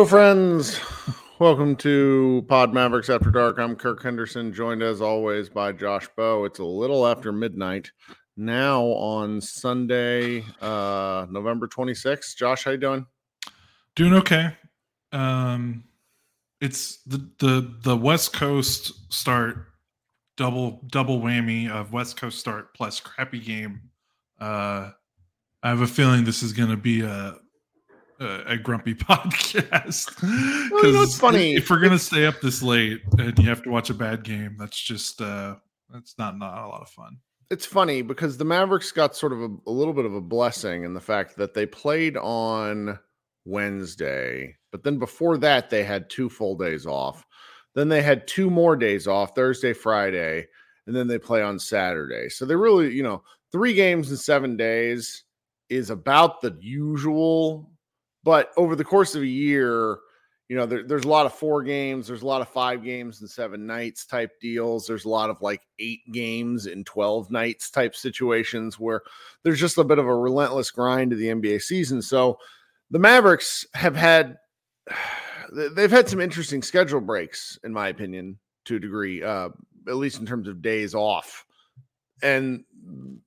Hello, friends. Welcome to Pod Mavericks After Dark. I'm Kirk Henderson, joined as always by Josh Bowe. It's a little after midnight now on Sunday, uh, November 26th. Josh, how you doing? Doing okay. Um, it's the the the West Coast start double double whammy of West Coast start plus crappy game. Uh, I have a feeling this is going to be a a, a grumpy podcast. Well, you know, it's funny. If, if we're gonna stay up this late and you have to watch a bad game, that's just uh that's not not a lot of fun. It's funny because the Mavericks got sort of a, a little bit of a blessing in the fact that they played on Wednesday, but then before that they had two full days off. Then they had two more days off, Thursday, Friday, and then they play on Saturday. So they really, you know, three games in seven days is about the usual but over the course of a year, you know, there, there's a lot of four games, there's a lot of five games and seven nights type deals. There's a lot of like eight games in 12 nights type situations where there's just a bit of a relentless grind to the NBA season. So the Mavericks have had they've had some interesting schedule breaks, in my opinion, to a degree, uh, at least in terms of days off. And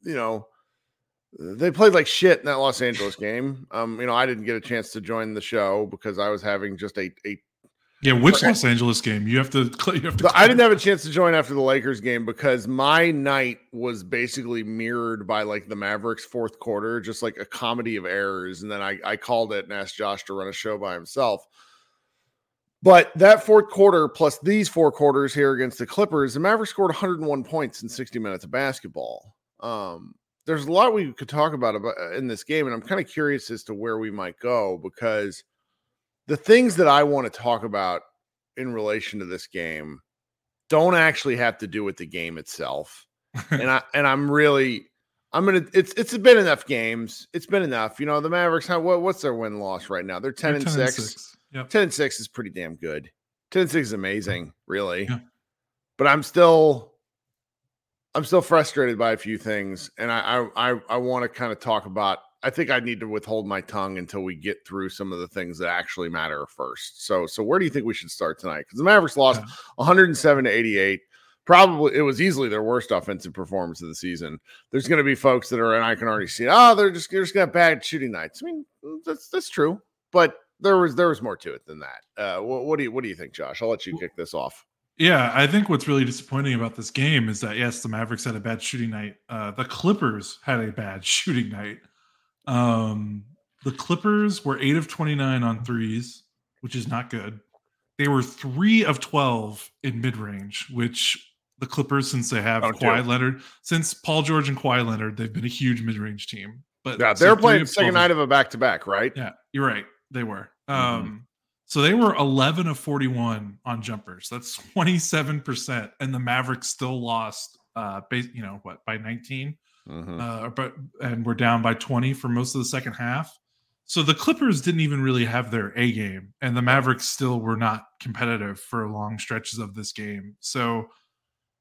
you know, they played like shit in that Los Angeles game. Um, you know, I didn't get a chance to join the show because I was having just a a yeah. Which Los Angeles game? You have to. You have to. I didn't have a chance to join after the Lakers game because my night was basically mirrored by like the Mavericks fourth quarter, just like a comedy of errors. And then I I called it and asked Josh to run a show by himself. But that fourth quarter plus these four quarters here against the Clippers, the Mavericks scored 101 points in 60 minutes of basketball. Um, there's a lot we could talk about, about uh, in this game, and I'm kind of curious as to where we might go because the things that I want to talk about in relation to this game don't actually have to do with the game itself. and I and I'm really I'm gonna it's it's been enough games. It's been enough. You know, the Mavericks, how what, what's their win loss right now? They're 10 They're and 10 6. And 6. Yep. 10 and 6 is pretty damn good. 10 and 6 is amazing, really. Yeah. But I'm still I'm still frustrated by a few things, and I I I want to kind of talk about. I think I need to withhold my tongue until we get through some of the things that actually matter first. So so where do you think we should start tonight? Because the Mavericks lost 107 to 88. Probably it was easily their worst offensive performance of the season. There's going to be folks that are, and I can already see, oh, they're just they're just have bad shooting nights. I mean, that's that's true, but there was there was more to it than that. Uh, what, what do you what do you think, Josh? I'll let you kick this off. Yeah, I think what's really disappointing about this game is that yes, the Mavericks had a bad shooting night. Uh, the Clippers had a bad shooting night. Um, the Clippers were eight of twenty nine on threes, which is not good. They were three of twelve in mid range, which the Clippers since they have Don't Kawhi. Leonard. Since Paul George and Kawhi Leonard, they've been a huge mid range team. But Yeah, they're three playing second 12 night of a back to back, right? Yeah, you're right. They were. Mhm. Um, so they were 11 of 41 on jumpers. That's 27%. And the Mavericks still lost uh base, you know, what, by 19? Mhm. Uh but and we're down by 20 for most of the second half. So the Clippers didn't even really have their A game, and the Mavericks still were not competitive for long stretches of this game. So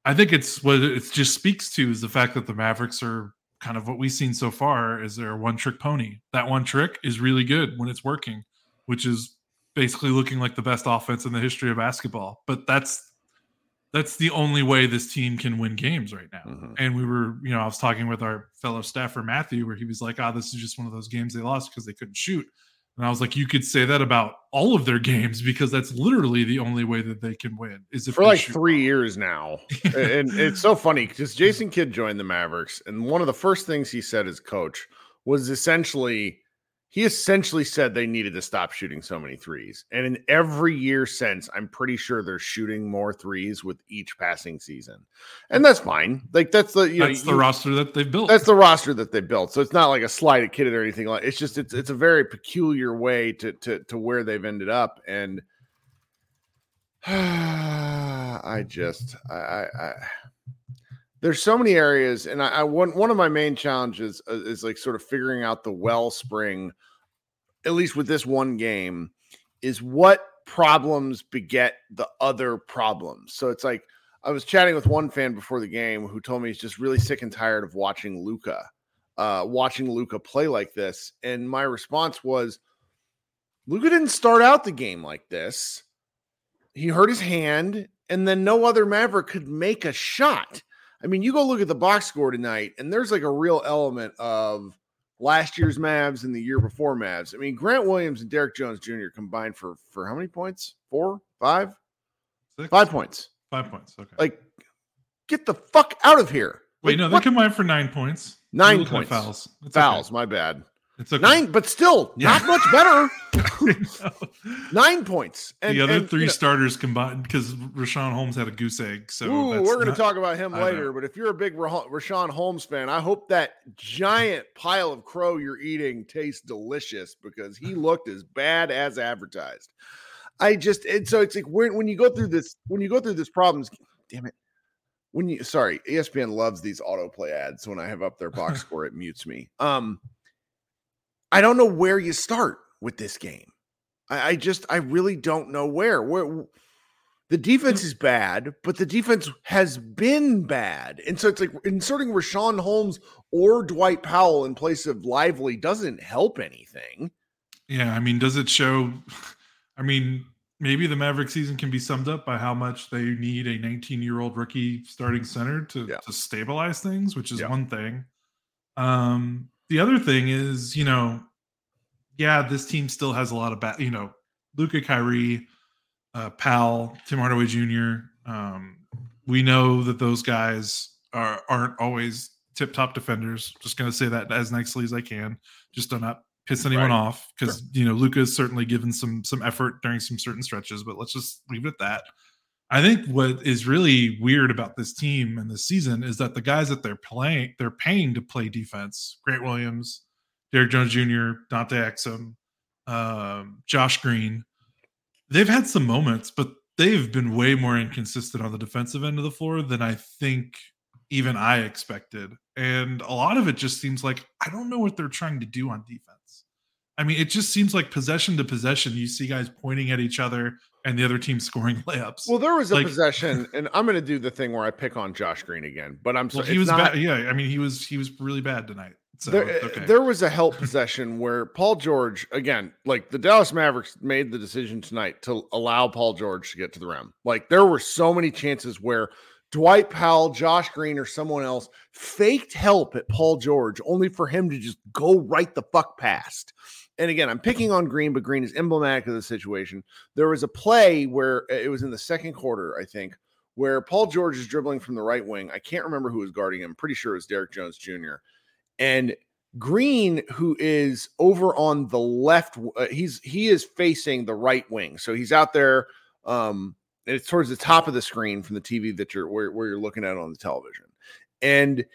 I think it's what it just speaks to is the fact that the Mavericks are kind of what we've seen so far is they're a one trick pony. That one trick is really good when it's working, which is basically looking like the best offense in the history of basketball. But that's that's the only way this team can win games right now. Mhm. And we were, you know, I was talking with our fellow staffer Matthew, where he was like, "Ah, this is just one of those games they lost because they couldn't shoot." And I was like, "You could say that about all of their games because that's literally the only way that they can win is if for like shoot three well." years now. and it's so funny because Jason Kidd joined the Mavericks, and one of the first things he said as coach was essentially he essentially said they needed to stop shooting so many threes. And in every year since, I'm pretty sure they're shooting more threes with each passing season. And that's fine. Like that's the you know, That's the you- roster that they've built. that's the roster that they built. So it's not like a slight at Kidd or anything like it's just it's it's a very peculiar way to to to where they've ended up. And I just I, I, I there's so many areas, and I, I one one of my main challenges uh, is like sort of figuring out the wellspring, at least with this one game, is what problems beget the other problems. So it's like I was chatting with one fan before the game who told me he's just really sick and tired of watching Luka, uh, watching Luka play like this. And my response was, Luka didn't start out the game like this. He hurt his hand, and then no other Maverick could make a shot. I mean, you go look at the box score tonight, and there's like a real element of last year's Mavs and the year before Mavs. I mean, Grant Williams and Derrick Jones Jr. combined for for how many points? Four, five, Six? five points. Five points. Okay. Like, get the fuck out of here. Wait, Like, no, they what- combined for nine points. Nine You're looking at points. Fouls. It's fouls. Okay. My bad. It's okay. Nine, but still Yeah. not much better. Nine points. And the other and, three you know, starters combined because Richaun Holmes had a goose egg. So Ooh, we're going to talk about him I know. later. But if you're a big Rah- Richaun Holmes fan, I hope that giant pile of crow you're eating tastes delicious because he looked as bad as advertised. I just and so it's like when when you go through this when you go through this problems, damn it. When you sorry, ESPN loves these autoplay ads. When I have up their box score, it mutes me. Um, I don't know where you start with this game. I, I just I really don't know where. Where the defense is bad, but the defense has been bad. And so it's like inserting Richaun Holmes or Dwight Powell in place of Lively doesn't help anything. Yeah, I mean, does it show? I mean, maybe the Maverick season can be summed up by how much they need a 19 year old rookie starting center to, Yeah. to stabilize things, which is Yeah. one thing. Um, the other thing is, you know, yeah, this team still has a lot of bad, you know, Luka Kyrie, uh, Powell, Tim Hardaway Jr. Um, we know that those guys are aren't always tip top defenders. Just going to say that as nicely as I can, just to not piss anyone Right. off because you know Luka's certainly given some some effort during some certain stretches, but let's just leave it at that. I think what is really weird about this team and this season is that the guys that they're playing, they're paying to play defense. Grant Williams, Derrick Jones Jr., Dante Exum, um, Josh Green. They've had some moments, but they've been way more inconsistent on the defensive end of the floor than I think even I expected. And a lot of it just seems like I don't know what they're trying to do on defense. I mean, it just seems like possession to possession, you see guys pointing at each other and the other team scoring layups. Well, there was a Like- possession, and I'm going to do the thing where I pick on Josh Green again, but I'm Well, sorry. he was bad. Yeah, I mean, he was he was really bad tonight. So there, eh, okay. there was a help possession where Paul George, again, like the Dallas Mavericks made the decision tonight to allow Paul George to get to the rim. Like there were so many chances where Dwight Powell, Josh Green, or someone else faked help at Paul George only for him to just go right the fuck past. And again, I'm picking on Green, but Green is emblematic of the situation. There was a play where uh, it was in the second quarter, I think, where Paul George is dribbling from the right wing. I can't remember who was guarding him. Pretty sure it was Derrick Jones Jr. And Green, who is over on the left, uh, he's he is facing the right wing, so he's out there. Um, it's towards the top of the screen from the TV that you're where, where you're looking at on the television. And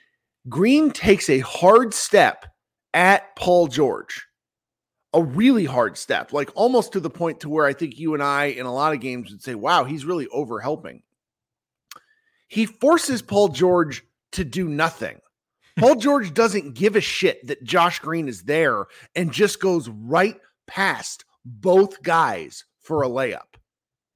Green takes a hard step at Paul George. A really hard step, like almost to the point to where I think you and I in a lot of games would say, wow, he's really over helping. He forces Paul George to do nothing. Paul George doesn't give a shit that Josh Green is there and just goes right past both guys for a layup.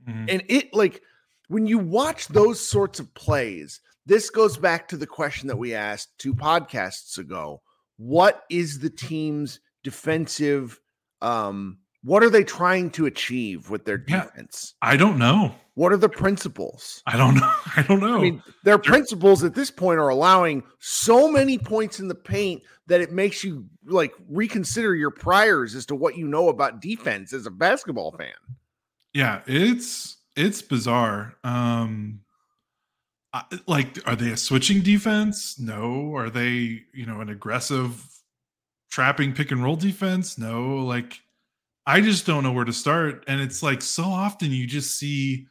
Mm-hmm. And it like when you watch those sorts of plays, this goes back to the question that we asked two podcasts ago. What is the team's defensive um what are they trying to achieve with their defense? Yeah, I don't know. What are the principles? I don't know. I don't know. I mean, their principles at this point are allowing so many points in the paint that it makes you like reconsider your priors as to what you know about defense as a basketball fan. Yeah, it's it's bizarre. Um like are they a switching defense? No. Are they, you know, an aggressive trapping pick and roll defense? No. Like I just don't know where to start and it's like so often you just see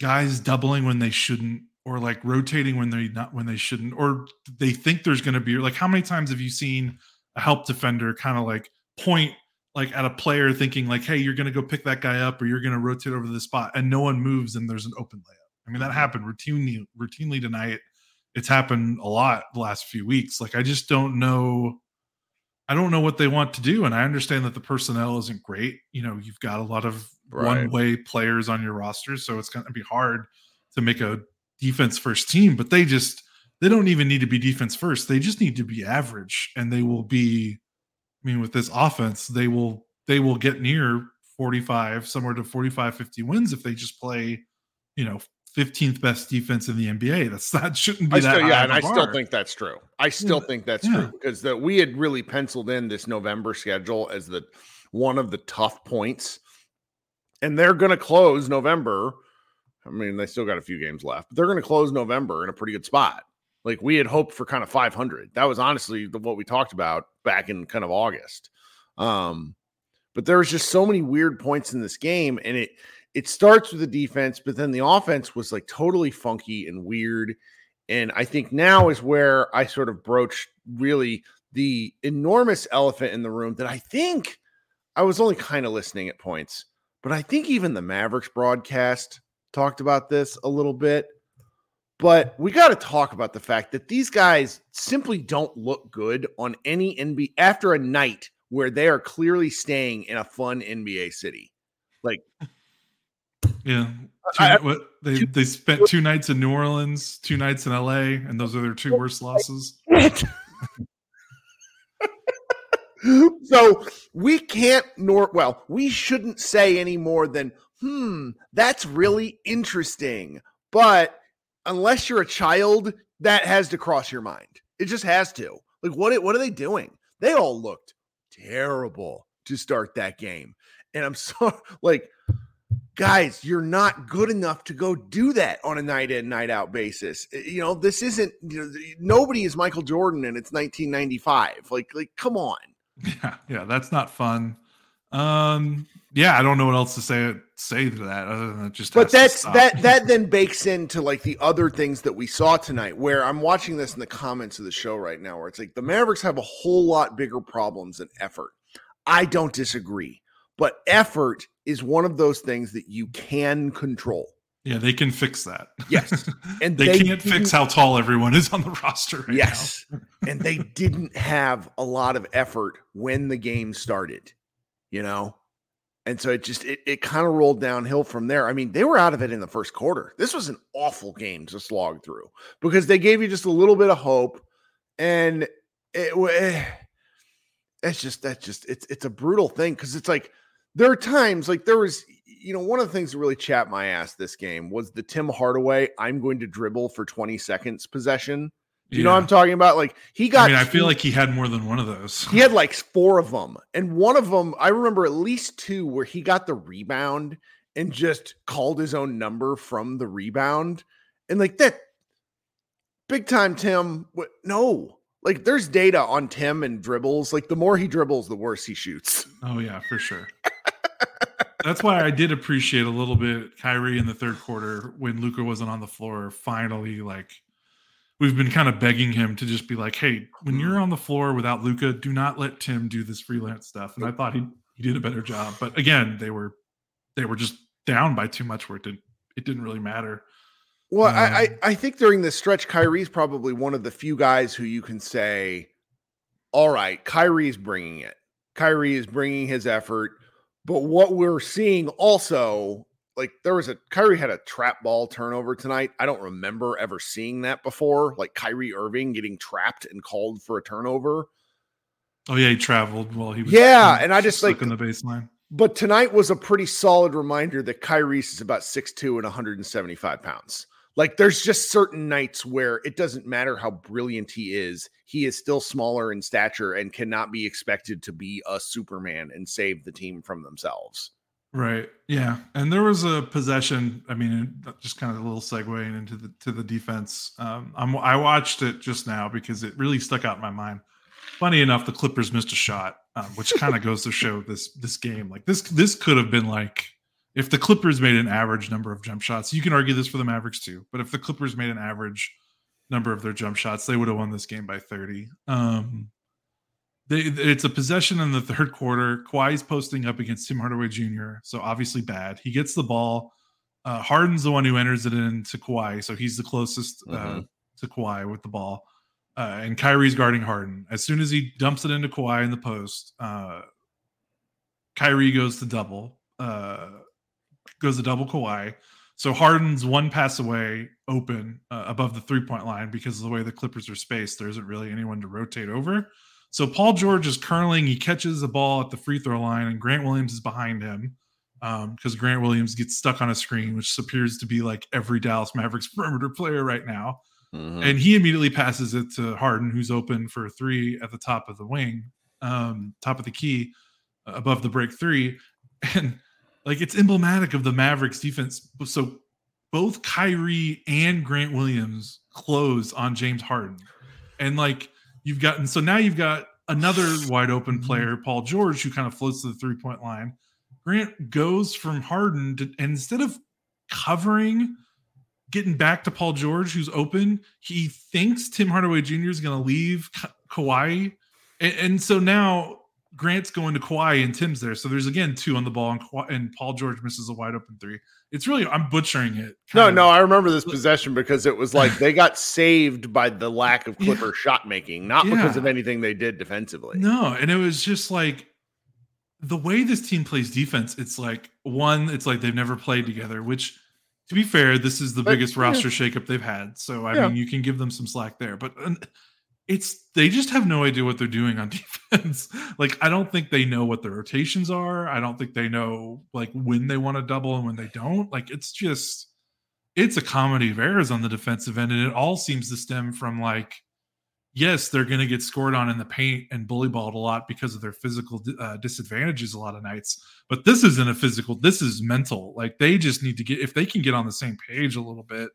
guys doubling when they shouldn't or like rotating when they not when they shouldn't or they think there's going to be like how many times have you seen a help defender kind of like point like at a player thinking like, hey, you're going to go pick that guy up or you're going to rotate over the spot and no one moves and there's an open layup. I mean, that mm-hmm. happened routinely routinely tonight. It's happened a lot the last few weeks. Like I just don't know I don't know what they want to do and I understand that the personnel isn't great. You know, you've got a lot of right. one-way players on your roster, so it's going to be hard to make a defense first team, but they just they don't even need to be defense first. They just need to be average and they will be I mean, with this offense, they will they will get near 45, somewhere to 45, 50 wins if they just play, you know, 15th best defense in the NBA. That's that shouldn't be I that. Still, yeah, and I bar. still think that's true. I still yeah. think that's yeah. true because that we had really penciled in this November schedule as the one of the tough points, and they're going to close November. I mean, they still got a few games left, but they're going to close November in a pretty good spot. Like we had hoped for kind of 500. That was honestly the, what we talked about back in kind of August. Um, but there was just so many weird points in this game, and it it starts with the defense, but then the offense was like totally funky and weird. And I think now is where I sort of broached really the enormous elephant in the room that I think I was only kind of listening at points, but I think even the Mavericks broadcast talked about this a little bit. But we got to talk about the fact that these guys simply don't look good on any NBA after a night where they are clearly staying in a fun NBA city. Like, yeah, two, I, what, they two, they spent two nights in New Orleans, two nights in LA, and those are their two worst losses. so we can't nor well, we shouldn't say any more than hmm, that's really interesting. But unless you're a child, that has to cross your mind. It just has to. Like, what, what are they doing? They all looked terrible to start that game. And I'm so like, guys, you're not good enough to go do that on a night in, night out basis. Eh, you know, this isn't, you know, nobody is Michael Jordan and it's 1995. Like, like, come on. Yeah, yeah, that's not fun. Um, yeah, I don't know what else to say say to that other than just. But that's that that then bakes into like the other things that we saw tonight. Where I'm watching this in the comments of the show right now, where it's like the Mavericks have a whole lot bigger problems than effort. I don't disagree, but effort is one of those things that you can control. Yeah, they can fix that. Yes, and they, they can't fix how tall everyone is on the roster. Right yes, and they didn't have a lot of effort when the game started. You know, and so it just it, it kind of rolled downhill from there. I mean, they were out of it in the first quarter. This was an awful game to slog through because they gave you just a little bit of hope, and it, eh, it's just that's just it's it's a brutal thing because it's like there are times like there was you know one of the things that really chapped my ass this game was the Tim Hardaway I'm going to dribble for 20 seconds possession you yeah. know what I'm talking about? Like he got. I mean, I feel like he had more than one of those. He had like four of them, and one of them I remember at least two where he got the rebound and just called his own number from the rebound, and like that, big time Tim. What? No, like there's data on Tim and dribbles. Like the more he dribbles, the worse he shoots. Oh yeah, for sure. that's why I did appreciate a little bit Kyrie in the third quarter when Luka wasn't on the floor. Finally, like we've been kind of begging him to just be like, "Hey, when you're on the floor without Luka, do not let Tim do this freelance stuff." And I thought he he did a better job, but again, they were they were just down by too much where it didn't it didn't really matter. Well, um, I I think during this stretch, Kyrie's probably one of the few guys who you can say, "All right, Kyrie's bringing it. Kyrie is bringing his effort." But what we're seeing also, like there was a Kyrie had a trap ball turnover tonight. I don't remember ever seeing that before. Like Kyrie Irving getting trapped and called for a turnover. Oh yeah, he traveled while he was yeah, and I just like in the baseline. But tonight was a pretty solid reminder that Kyrie is about 6'2 and 175 pounds. Like there's just certain nights where it doesn't matter how brilliant he is, he is still smaller in stature and cannot be expected to be a Superman and save the team from themselves. Right. Yeah. And there was a possession. I mean, just kind of a little segue into the to the defense. Um, I'm, I watched it just now because it really stuck out in my mind. Funny enough, the Clippers missed a shot, um, which kind of goes to show this this game. Like this this could have been like if the Clippers made an average number of jump shots, you can argue this for the Mavericks too. But if the Clippers made an average number of their jump shots, they would have won this game by 30. Um, they, it's a possession in the third quarter. Kawhi's posting up against Tim Hardaway Jr., so obviously bad. He gets the ball. Uh, Harden's the one who enters it into Kawhi, so he's the closest uh, mm-hmm. to Kawhi with the ball. Uh, and Kyrie's guarding Harden. As soon as he dumps it into Kawhi in the post, uh, Kyrie goes to double. Uh, goes to double Kawhi. So Harden's one pass away open uh, above the three point line because of the way the Clippers are spaced. There isn't really anyone to rotate over. So Paul George is curling. He catches the ball at the free throw line, and Grant Williams is behind him because um, Grant Williams gets stuck on a screen, which appears to be like every Dallas Mavericks perimeter player right now. Mm-hmm. And he immediately passes it to Harden, who's open for three at the top of the wing, um, top of the key, uh, above the break three. And like it's emblematic of the Mavericks defense. So both Kyrie and Grant Williams close on James Harden. And like you've gotten so now you've got another wide open player, Paul George, who kind of floats to the three point line. Grant goes from Harden to, and instead of covering, getting back to Paul George, who's open, he thinks Tim Hardaway Jr. is going to leave Ka- Kawhi. And, and, so now Grant's going to Kawhi and Tim's there. So there's again two on the ball, and, Kawhi, and Paul George misses a wide open three. It's really I'm butchering it. No, of. no, I remember this possession because it was like they got saved by the lack of Clipper yeah. shot making, not yeah. because of anything they did defensively. No, and it was just like the way this team plays defense. It's like one, it's like they've never played together. Which, to be fair, this is the but, biggest yeah. roster shakeup they've had. So I mean, you can give them some slack there, but it's they just have no idea what they're doing on defense. like I don't think they know what the rotations are. I don't think they know like when they want to double and when they don't. Like it's just it's a comedy of errors on the defensive end and it all seems to stem from like yes, they're going to get scored on in the paint and bully balled a lot because of their physical uh, disadvantages a lot of nights. But this isn't a physical, this is mental. Like they just need to get if they can get on the same page a little bit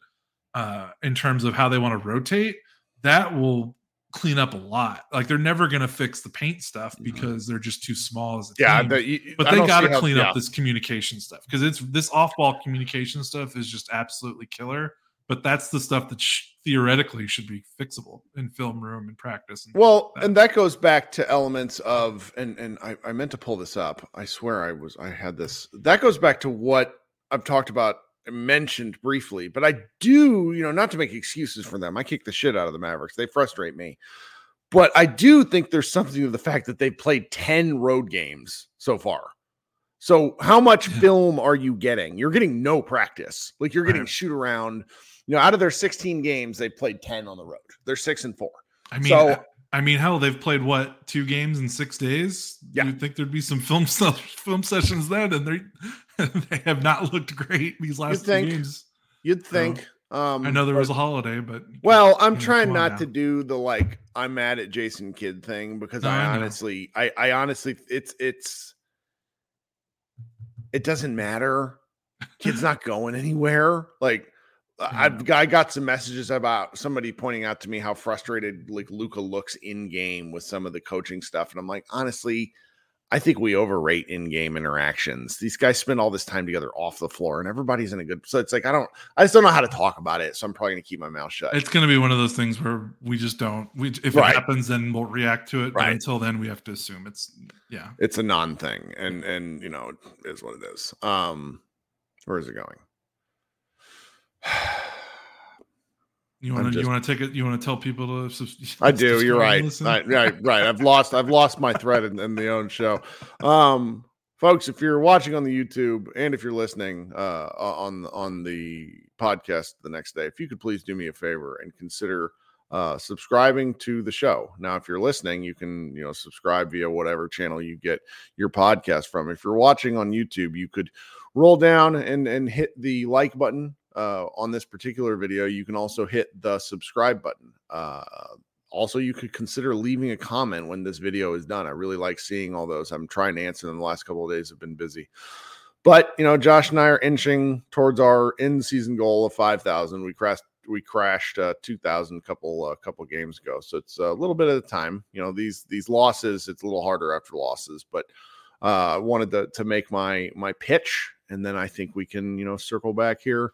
uh in terms of how they want to rotate, that will clean up a lot. Like they're never going to fix the paint stuff because they're just too small as a yeah, team. The, but they got to clean how, up yeah. this communication stuff because it's this off-ball communication stuff is just absolutely killer. But that's the stuff that sh- theoretically should be fixable in film room and practice. And well, that. and that goes back to elements of and and I, I meant to pull this up. I swear I was I had this. That goes back to what I've talked about mentioned briefly, but I do, you know, not to make excuses for them. I kick the shit out of the Mavericks. They frustrate me. But I do think there's something to the fact that they've played 10 road games so far. So how much film are you getting? You're getting no practice. Like you're getting shoot around. You know, out of their 16 games, they played 10 on the road. They're six and four. I mean, so, I mean, hell, they've played what two games in six days? Yeah. You'd think there'd be some film film sessions then, and they they have not looked great these last two games. You'd think. So, um, I know there was a holiday, but well, I'm trying not now. to do the like I'm mad at Jason Kidd thing because no, I, I honestly, I, I honestly, it's it's it doesn't matter. Kidd's not going anywhere. Like I've I got some messages about somebody pointing out to me how frustrated like Luka looks in game with some of the coaching stuff, and I'm like, honestly, I think we overrate in-game interactions. These guys spend all this time together off the floor, and everybody's in a good. So it's like I don't, I just don't know how to talk about it. So I'm probably gonna keep my mouth shut. It's gonna be one of those things where we just don't. We if right. it happens, then we'll react to it. Right. But until then, we have to assume it's yeah, it's a non-thing, and and you know, it is what it is. Um, where is it going? You want to you want to take it? You want to tell people to? I do. You're right. I, right. Right. I've lost. I've lost my thread in, in, the own show. Um, folks, if you're watching on the YouTube and if you're listening uh, on on the podcast the next day, if you could please do me a favor and consider uh, subscribing to the show. Now, if you're listening, you can you know subscribe via whatever channel you get your podcast from. If you're watching on YouTube, you could roll down and and hit the like button uh, on this particular video, you can also hit the subscribe button. Uh, also, you could consider leaving a comment when this video is done. I really like seeing all those. I'm trying to answer them the last couple of days have been busy. But you know, Josh and I are inching towards our in-season goal of 5,000. We crashed we crashed uh, 2000 couple uh, couple games ago so it's a little bit of the time you know these these losses it's a little harder after losses but uh, i wanted to, to make my my pitch and then i think we can you know circle back here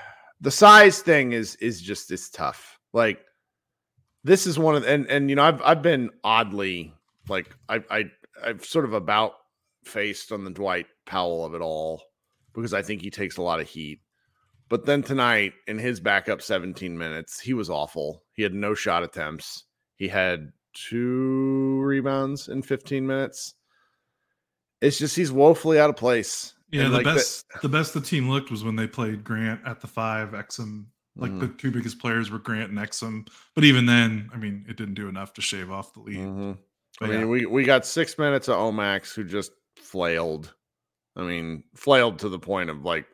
the size thing is is just it's tough. Like this is one of and and you know I've I've been oddly like I I I've sort of about faced on the Dwight Powell of it all because I think he takes a lot of heat. But then tonight in his backup 17 minutes, he was awful. He had no shot attempts. He had two rebounds in 15 minutes. It's just he's woefully out of place. Yeah, and the like best the, the, best the team looked was when they played Grant at the five, Exum. Like mm-hmm. the two biggest players were Grant and Exum. But even then, I mean, it didn't do enough to shave off the lead. Mm-hmm. I mean, yeah. we, we got six minutes of Omax who just flailed. I mean, flailed to the point of like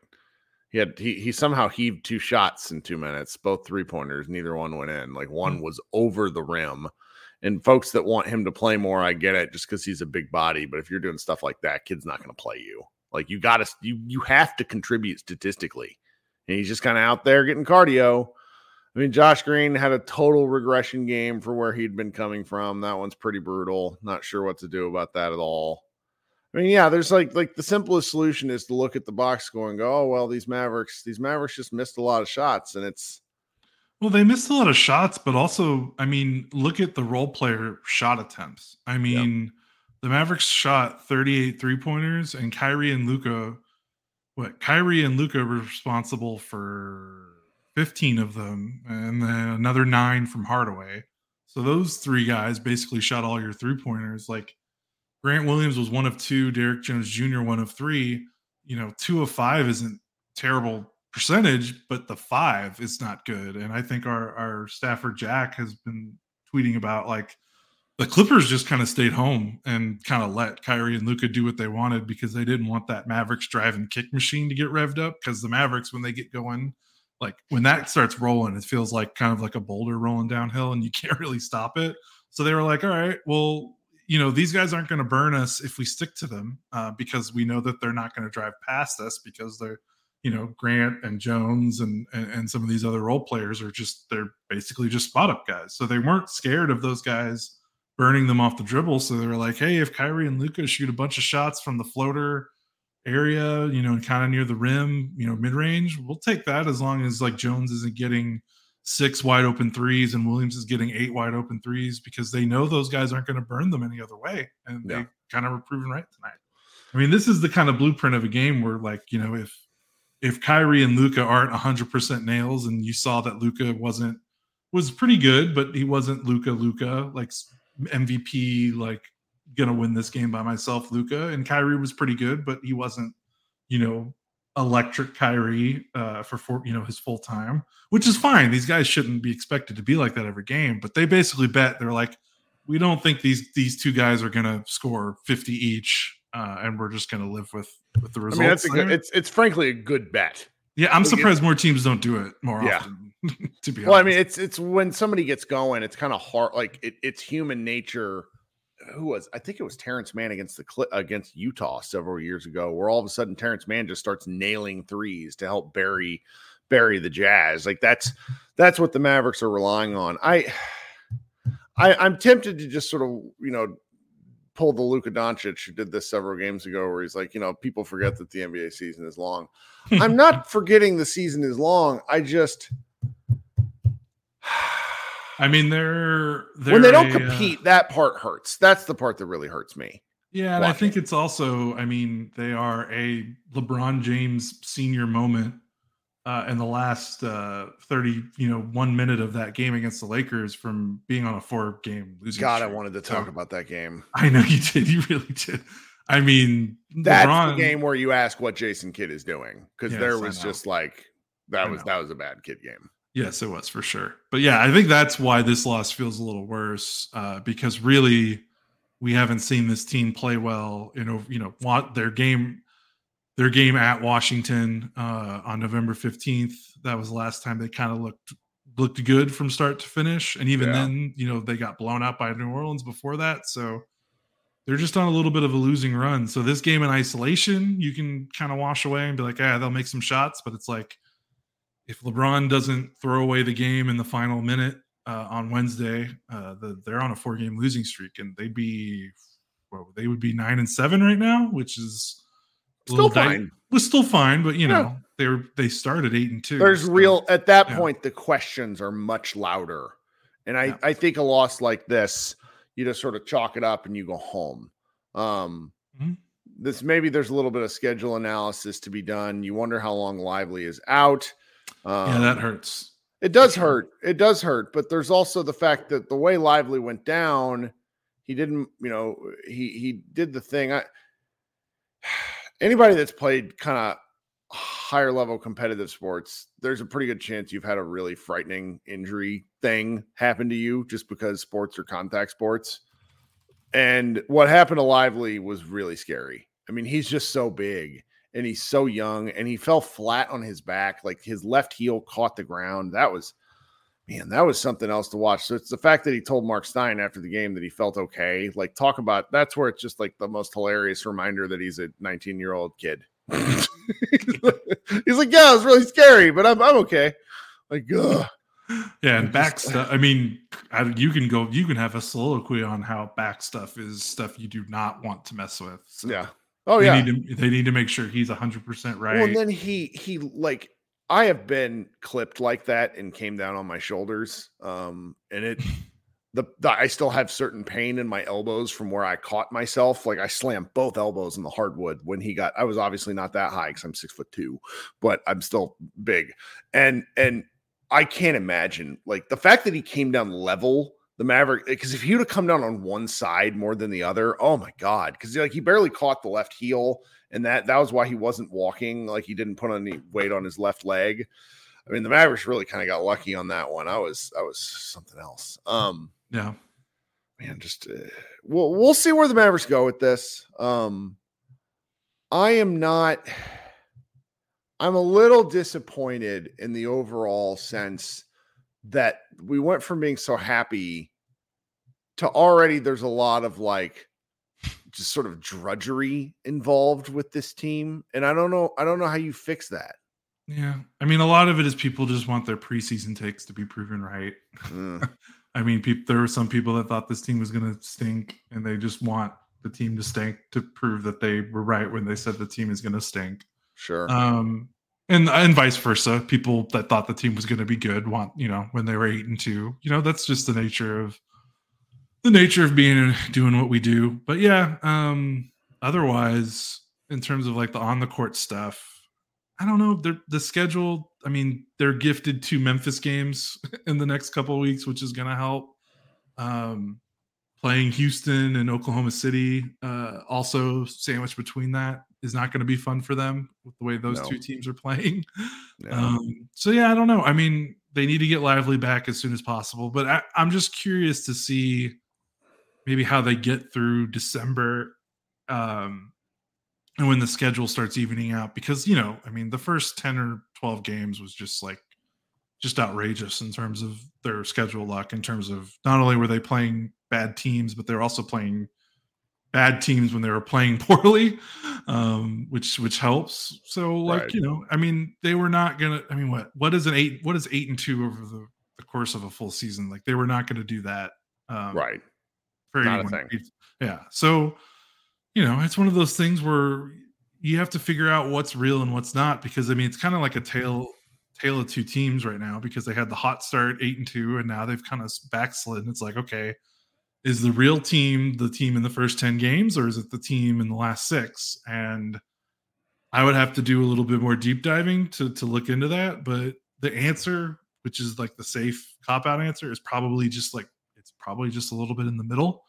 he had he he somehow heaved two shots in two minutes, both three pointers. Neither one went in. Like one mm-hmm. was over the rim. And folks that want him to play more, I get it, just because he's a big body. But if you're doing stuff like that, Kidd's not going to play you. Like you got to you you have to contribute statistically. And he's just kind of out there getting cardio. I mean, Josh Green had a total regression game for where he'd been coming from. That one's pretty brutal. Not sure what to do about that at all. I mean, yeah, there's like like the simplest solution is to look at the box score and go, oh well, these Mavericks, these Mavericks just missed a lot of shots, and it's well, they missed a lot of shots, but also, I mean, look at the role player shot attempts. I mean, the Mavericks shot 38 three pointers, and Kyrie and Luka, what Kyrie and Luka were responsible for 15 of them, and then another nine from Hardaway. So those three guys basically shot all your three pointers. Like Grant Williams was one of two, Derrick Jones Jr. one of three. You know, two of five isn't terrible percentage, but the five is not good. And I think our our staffer Jack has been tweeting about like the Clippers just kind of stayed home and kind of let Kyrie and Luka do what they wanted because they didn't want that Mavericks drive and kick machine to get revved up. Because the Mavericks, when they get going, like when that starts rolling, it feels like kind of like a boulder rolling downhill and you can't really stop it. So they were like, all right, well, you know, these guys aren't going to burn us if we stick to them uh, because we know that they're not going to drive past us because they're, you know, Grant and Jones and, and, and some of these other role players are just they're basically just spot up guys. So they weren't scared of those guys burning them off the dribble. So they were like, hey, if Kyrie and Luka shoot a bunch of shots from the floater area, you know, and kind of near the rim, you know, mid range, we'll take that as long as like Jones isn't getting six wide open threes and Williams is getting eight wide open threes because they know those guys aren't going to burn them any other way. And yeah. they kind of were proven right tonight. I mean, this is the kind of blueprint of a game where, like, you know, if if Kyrie and Luka aren't 100% nails, and you saw that Luka wasn't was pretty good, but he wasn't Luka Luka like MVP, like gonna win this game by myself, Luka. And Kyrie was pretty good, but he wasn't, you know, electric Kyrie uh, for four, you know, his full time, which is fine. These guys shouldn't be expected to be like that every game, but they basically bet they're like, we don't think these these two guys are gonna score 50 each, uh, and we're just gonna live with with the results. I mean, that's a good, it's it's frankly a good bet. Yeah, I'm surprised more teams don't do it more yeah. often. to be well, honest. I mean, it's it's when somebody gets going, it's kind of hard. Like it, it's human nature. Who was? I think it was Terrence Mann against the against Utah several years ago, where all of a sudden Terrence Mann just starts nailing threes to help bury bury the Jazz. Like that's that's what the Mavericks are relying on. I, I I'm tempted to just sort of you know pull the Luka Doncic who did this several games ago, where he's like, you know, people forget that the NBA season is long. I'm not forgetting the season is long. I just I mean, they're, they're when they don't a, uh, compete, uh, that part hurts. That's the part that really hurts me. Yeah, and. I think it's also, I mean, they are a LeBron James senior moment uh, in the last uh, 30, you know, one minute of that game against the Lakers from being on a four game losing. God, streak. I wanted to talk so, about that game. I know you did. You really did. I mean, that's LeBron, the game where you ask what Jason Kidd is doing because yes, there was just like that was that was a bad Kidd game. Yes, it was for sure. But yeah, I think that's why this loss feels a little worse uh, because really we haven't seen this team play well. You know, you know, want their game, their game at Washington uh, on November fifteenth. That was the last time they kind of looked looked good from start to finish. And even yeah. then, you know, they got blown out by New Orleans before that. So they're just on a little bit of a losing run. So this game in isolation, you can kind of wash away and be like, yeah, they'll make some shots, but it's like if LeBron doesn't throw away the game in the final minute uh, on Wednesday, uh, the, they're on a four-game losing streak, and they'd be well, they would be nine and seven right now, which is still fine. Di- was still fine, but you know they were they started eight and two. There's so, real at that yeah. point. The questions are much louder, and I yeah. I think a loss like this, you just sort of chalk it up and you go home. Um, mm-hmm. This maybe there's a little bit of schedule analysis to be done. You wonder how long Lively is out. Um, yeah, that hurts. It does hurt. It does hurt. But there's also the fact that the way Lively went down, he didn't, you know, he he did the thing. I anybody that's played kind of higher level competitive sports, there's a pretty good chance you've had a really frightening injury thing happen to you just because sports are contact sports. And what happened to Lively was really scary. I mean, he's just so big and he's so young and he fell flat on his back like his left heel caught the ground. That was man that was something else to watch. So it's the fact that he told Marc Stein after the game that he felt okay. Like talk about that's where it's just like the most hilarious reminder that he's a 19 year old kid. He's like yeah it was really scary but i'm, I'm okay. Like ugh. yeah and back stuff i mean you can go you can have a soliloquy on how back stuff is stuff you do not want to mess with so. yeah Oh they yeah, need to, they need to make sure he's hundred percent right. Well, and then he he like I have been clipped like that and came down on my shoulders. Um, and it the, the, I still have certain pain in my elbows from where I caught myself. Like I slammed both elbows in the hardwood when he got. I was obviously not that high because I'm six foot two, but I'm still big. And and I can't imagine like the fact that he came down level the Maverick because if he would have come down on one side more than the other, oh my god, because like he barely caught the left heel, and that that was why he wasn't walking. Like he didn't put any weight on his left leg. I mean, the Mavericks really kind of got lucky on that one. I was I was something else. Um, yeah, man, just uh, we'll we'll see where the Mavericks go with this. Um, I am not. I'm a little disappointed in the overall sense that we went from being so happy to already there's a lot of like just sort of drudgery involved with this team and i don't know i don't know how you fix that. Yeah i mean a lot of it is people just want their preseason takes to be proven right. Mm. i mean pe- there were some people that thought this team was going to stink and they just want the team to stink to prove that they were right when they said the team is going to stink. Sure. Um and and vice versa. People that thought the team was going to be good want you know when they were eight and two. You know that's just the nature of the nature of being doing what we do. But yeah, um, otherwise, in terms of like the on the court stuff, I don't know. The schedule. I mean, they're gifted two Memphis games in the next couple weeks, which is going to help. Um, playing Houston and Oklahoma City, uh, also sandwiched between that is not going to be fun for them with the way those no. two teams are playing. No. Um, so yeah, I don't know. I mean, they need to get Lively back as soon as possible, but I, I'm just curious to see maybe how they get through December um, and when the schedule starts evening out because you know, I mean, the first 10 or 12 games was just like just outrageous in terms of their schedule luck in terms of not only were they playing bad teams, but they're also playing bad teams when they were playing poorly, um, which which helps. So like right. you know, I mean, they were not gonna. I mean, what what is an eight? What is eight and two over the, the course of a full season? Like they were not going to do that, um, right? For not anyone. Yeah. So you know, it's one of those things where you have to figure out what's real and what's not because I mean, it's kind of like a tale tale of two teams right now because they had the hot start eight and two and now they've kind of backslid. And It's like okay is the real team the team in the first 10 games or is it the team in the last six? And i would have to do a little bit more deep diving to to look into that but the answer which is like the safe cop out answer is probably just like it's probably just a little bit in the middle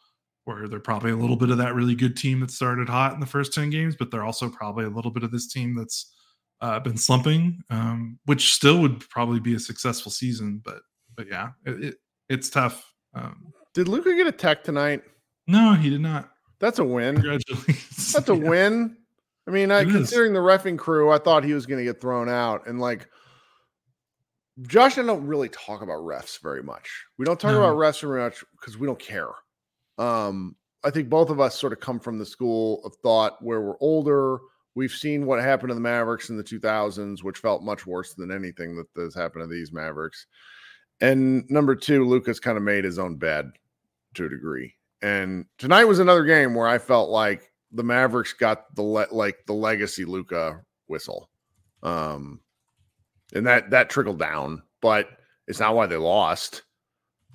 where they're probably a little bit of that really good team that started hot in the first 10 games but they're also probably a little bit of this team that's uh, been slumping um, which still would probably be a successful season but but yeah it, it it's tough um, did Luka get a tech tonight? No, he did not. That's a win. Congratulations. That's a yeah. win. I mean, I, considering the refing crew, I thought he was going to get thrown out. And like, Josh and I don't really talk about refs very much. We don't talk no. about refs very much because we don't care. Um, I think both of us sort of come from the school of thought where we're older. We've seen what happened to the Mavericks in the 2000s, which felt much worse than anything that has happened to these Mavericks. And number two, Luka's kind of made his own bed to a degree. And tonight was another game where I felt like the Mavericks got the le- like the legacy Luka whistle. Um and that that trickled down, but it's not why they lost.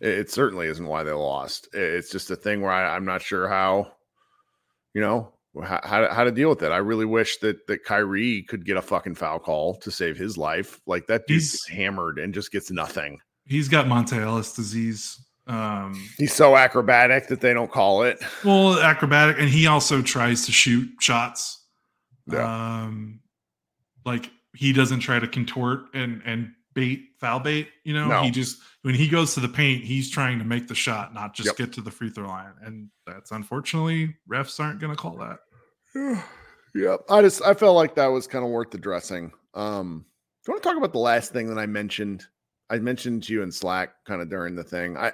It, it certainly isn't why they lost. It's just a thing where I, I'm not sure how, you know, how, how, how to deal with it. I really wish that that Kyrie could get a fucking foul call to save his life. Like that dude's hammered and just gets nothing he's got Monta Ellis disease. Um, he's so acrobatic that they don't call it. Well, acrobatic, and he also tries to shoot shots. Yeah. Um, like he doesn't try to contort and and bait foul bait. You know, no. he just when he goes to the paint, he's trying to make the shot, not just yep. get to the free throw line. And that's unfortunately refs aren't going to call that. Yeah, I just I felt like that was kind of worth addressing. Um, do you want to talk about the last thing that I mentioned I mentioned to you in Slack kind of during the thing. I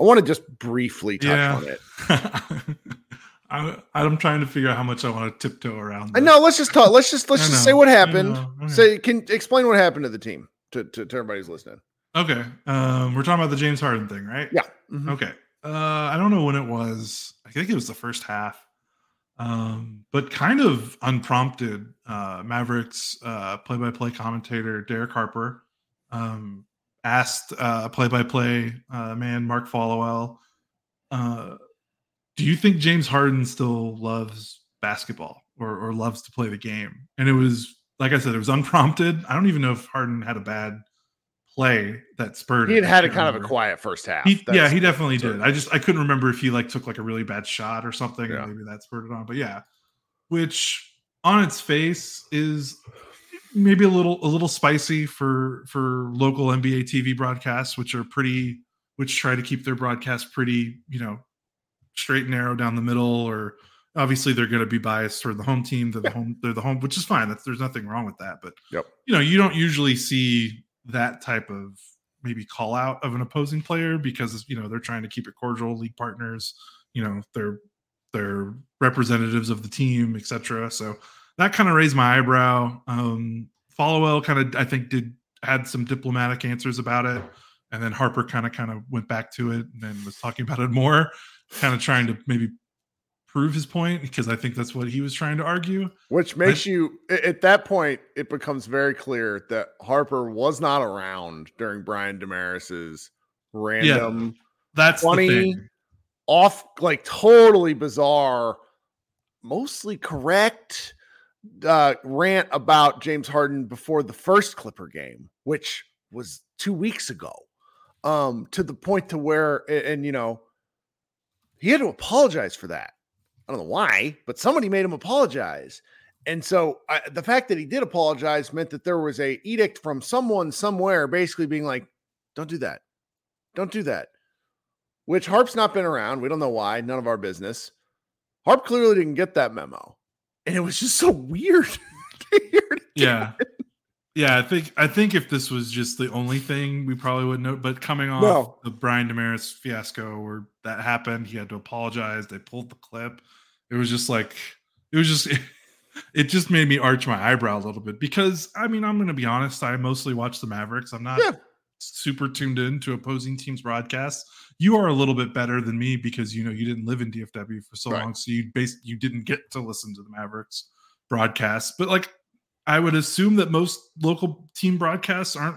I want to just briefly touch yeah. on it. I, I'm trying to figure out how much I want to tiptoe around. I know. Let's just talk. Let's just let's just say what happened. Okay. Say can explain what happened to the team to, to, to everybody who's listening. Okay. Um, we're talking about the James Harden thing, right? Yeah. Mm-hmm. Okay. Uh, I don't know when it was. I think it was the first half. Um, but kind of unprompted, uh, Mavericks uh, play-by-play commentator Derek Harper um, asked uh, play-by-play uh, man Mark Followill, uh, "Do you think James Harden still loves basketball or, or loves to play the game?" And it was like I said, it was unprompted. I don't even know if Harden had a bad play that spurred. He had. Had a kind of a quiet first half. He, yeah, he definitely did. I just I couldn't remember if he like took like a really bad shot or something, Yeah. maybe that spurred it on. But yeah, which on its face is maybe a little a little spicy for for local NBA TV broadcasts, which are pretty which try to keep their broadcast pretty you know straight and narrow down the middle or obviously they're going to be biased toward the home team they're the home they're the home which is fine that's there's nothing wrong with that but Yep. you know you don't usually see that type of maybe call out of an opposing player because you know they're trying to keep it cordial league partners you know they're they're representatives of the team etc so that kind of raised my eyebrow. Um followill kind of i think did had some diplomatic answers about it and then harper kind of kind of went back to it and then was talking about it more kind of trying to maybe prove his point because i think that's what he was trying to argue. Which makes you at that point, it becomes very clear that Harper was not around during Brian Dameris's random that's funny off, like totally bizarre, mostly correct uh rant about James Harden before the first Clipper game, which was two weeks ago. Um, to the point to where a- and you know, he had to apologize for that. I don't know why, but somebody made him apologize. And so I, the fact that he did apologize meant that there was a edict from someone somewhere basically being like, don't do that. Don't do that. Which Harp's not been around. We don't know why. None of our business. Harp clearly didn't get that memo. And it was just so weird. to it. yeah yeah i think i think if this was just the only thing we probably wouldn't know but coming off No. the brian dameris fiasco where that happened he had to apologize they pulled the clip it was just like it was just it just made me arch my eyebrow a little bit because i mean i'm gonna be honest i mostly watch the mavericks i'm not Yeah. Super tuned in to opposing teams broadcasts you are a little bit better than me because you know you didn't live in dfw for so Right. long so you base you didn't get to listen to the mavericks broadcasts but like I would assume that most local team broadcasts aren't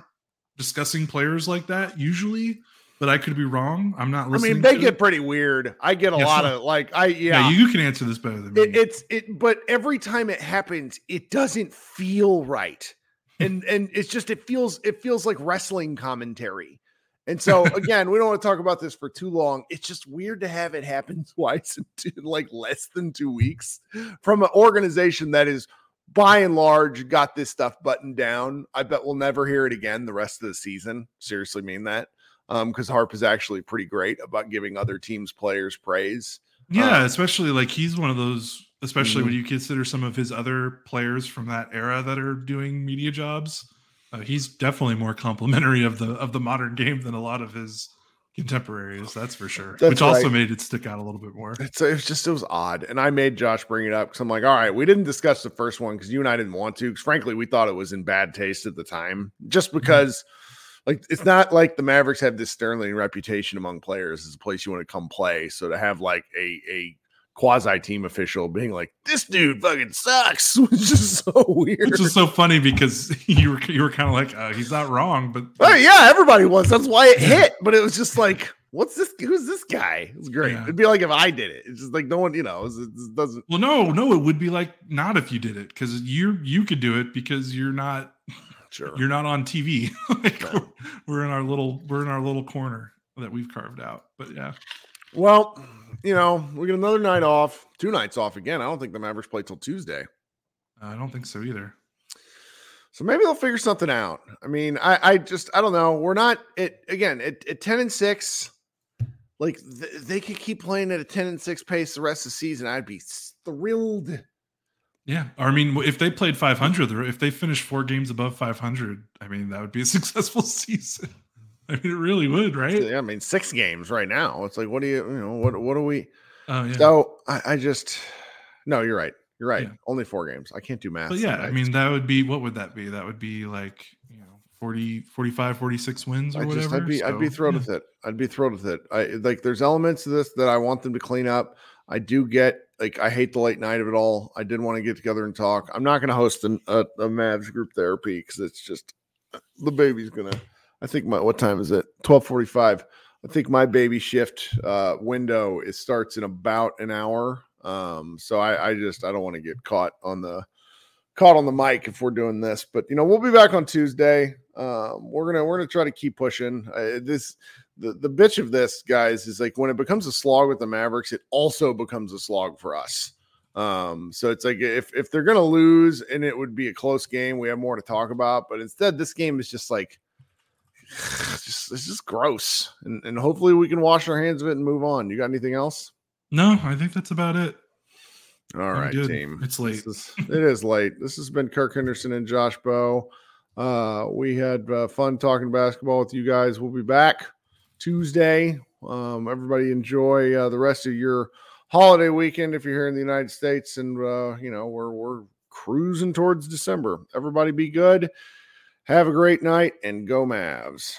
discussing players like that usually, but I could be wrong. I'm not listening. I mean, they get it. pretty weird. I get a Yeah, lot of like, I, yeah. yeah. you can answer this better than me. it, it's it but every time it happens it doesn't feel right and and it's just it feels it feels like wrestling commentary and so again we don't want to talk about this for too long it's just weird to have it happen twice in two, like less than two weeks from an organization that is by and large got this stuff buttoned down i bet we'll never hear it again the rest of the season seriously mean that um because harp is actually pretty great about giving other teams players praise yeah, uh, especially like he's one of those. Especially Mhm. when you consider some of his other players from that era that are doing media jobs, uh, he's definitely more complimentary of the of the modern game than a lot of his contemporaries. That's for sure. That's Which also made it stick out a little bit more. It's it was just it was odd, and I made Josh bring it up because I'm like, all right, we didn't discuss the first one because you and I didn't want to. Because frankly, we thought it was in bad taste at the time, just Mm-hmm. because, like, it's not like the Mavericks have this sterling reputation among players as a place you want to come play. So to have like a a quasi team official being like, this dude fucking sucks, which is so weird. Which is so funny because you were you were kind of like uh, he's not wrong, but Oh yeah, everybody was. That's why it hit. But it was just like, what's this? Who's this guy? It's great. Yeah. It'd be like if I did it. It's just like no one, you know, it, it doesn't. Well, no, no, it would be like not if you did it because you you could do it because you're not Sure. you're not on TV. like Right. we're, we're in our little we're in our little corner that we've carved out. But yeah, Well, you know, we get another night off, two nights off again. I don't think the Mavericks play till Tuesday. I don't think so either. So maybe they'll figure something out. I mean, I, I just, I don't know. We're not, it again, at, at 10 and 6, like th- they could keep playing at a 10 and 6 pace the rest of the season. I'd be thrilled. Yeah, or I mean, if they played 500, or if they finished four games above 500, I mean, that would be a successful season. I mean, it really would, right? I mean, six games right now. It's like, what do you, you know, what, what do we, Oh yeah. so I, I just, no, you're right. You're right. Yeah. Only four games. I can't do math. But yeah, I mean, that would be what would that be? That would be like you know 40, 45, 46 wins or I just, whatever. I'd be, I'd be thrilled yeah. with it. I'd be thrilled with it. I like, there's elements of this that I want them to clean up. I do get like, I hate the late night of it all. I did want to get together and talk. I'm not going to host an, a, a Mavs group therapy because it's just the baby's gonna. I think my what time is it? Twelve forty five. I think my baby shift uh, window it starts in about an hour. Um, so I, I just I don't want to get caught on the caught on the mic if we're doing this. But you know we'll be back on Tuesday. Um, we're gonna we're gonna try to keep pushing uh, this. The the bitch of this guys is like when it becomes a slog with the Mavericks, it also becomes a slog for us. Um, so it's like if if they're gonna lose and it would be a close game, we have more to talk about. But instead, this game is just like just it's just gross. And and hopefully we can wash our hands of it and move on. You got anything else? No, I think that's about it. All I'm right, good. team. It's late. Is, it is late. This has been Kirk Henderson and Josh Bowe. Uh, we had uh, fun talking basketball with you guys. We'll be back Tuesday. Um, everybody enjoy uh, the rest of your holiday weekend if you're here in the United States, and uh, you know we're we're cruising towards December. Everybody be good. Have a great night and go Mavs.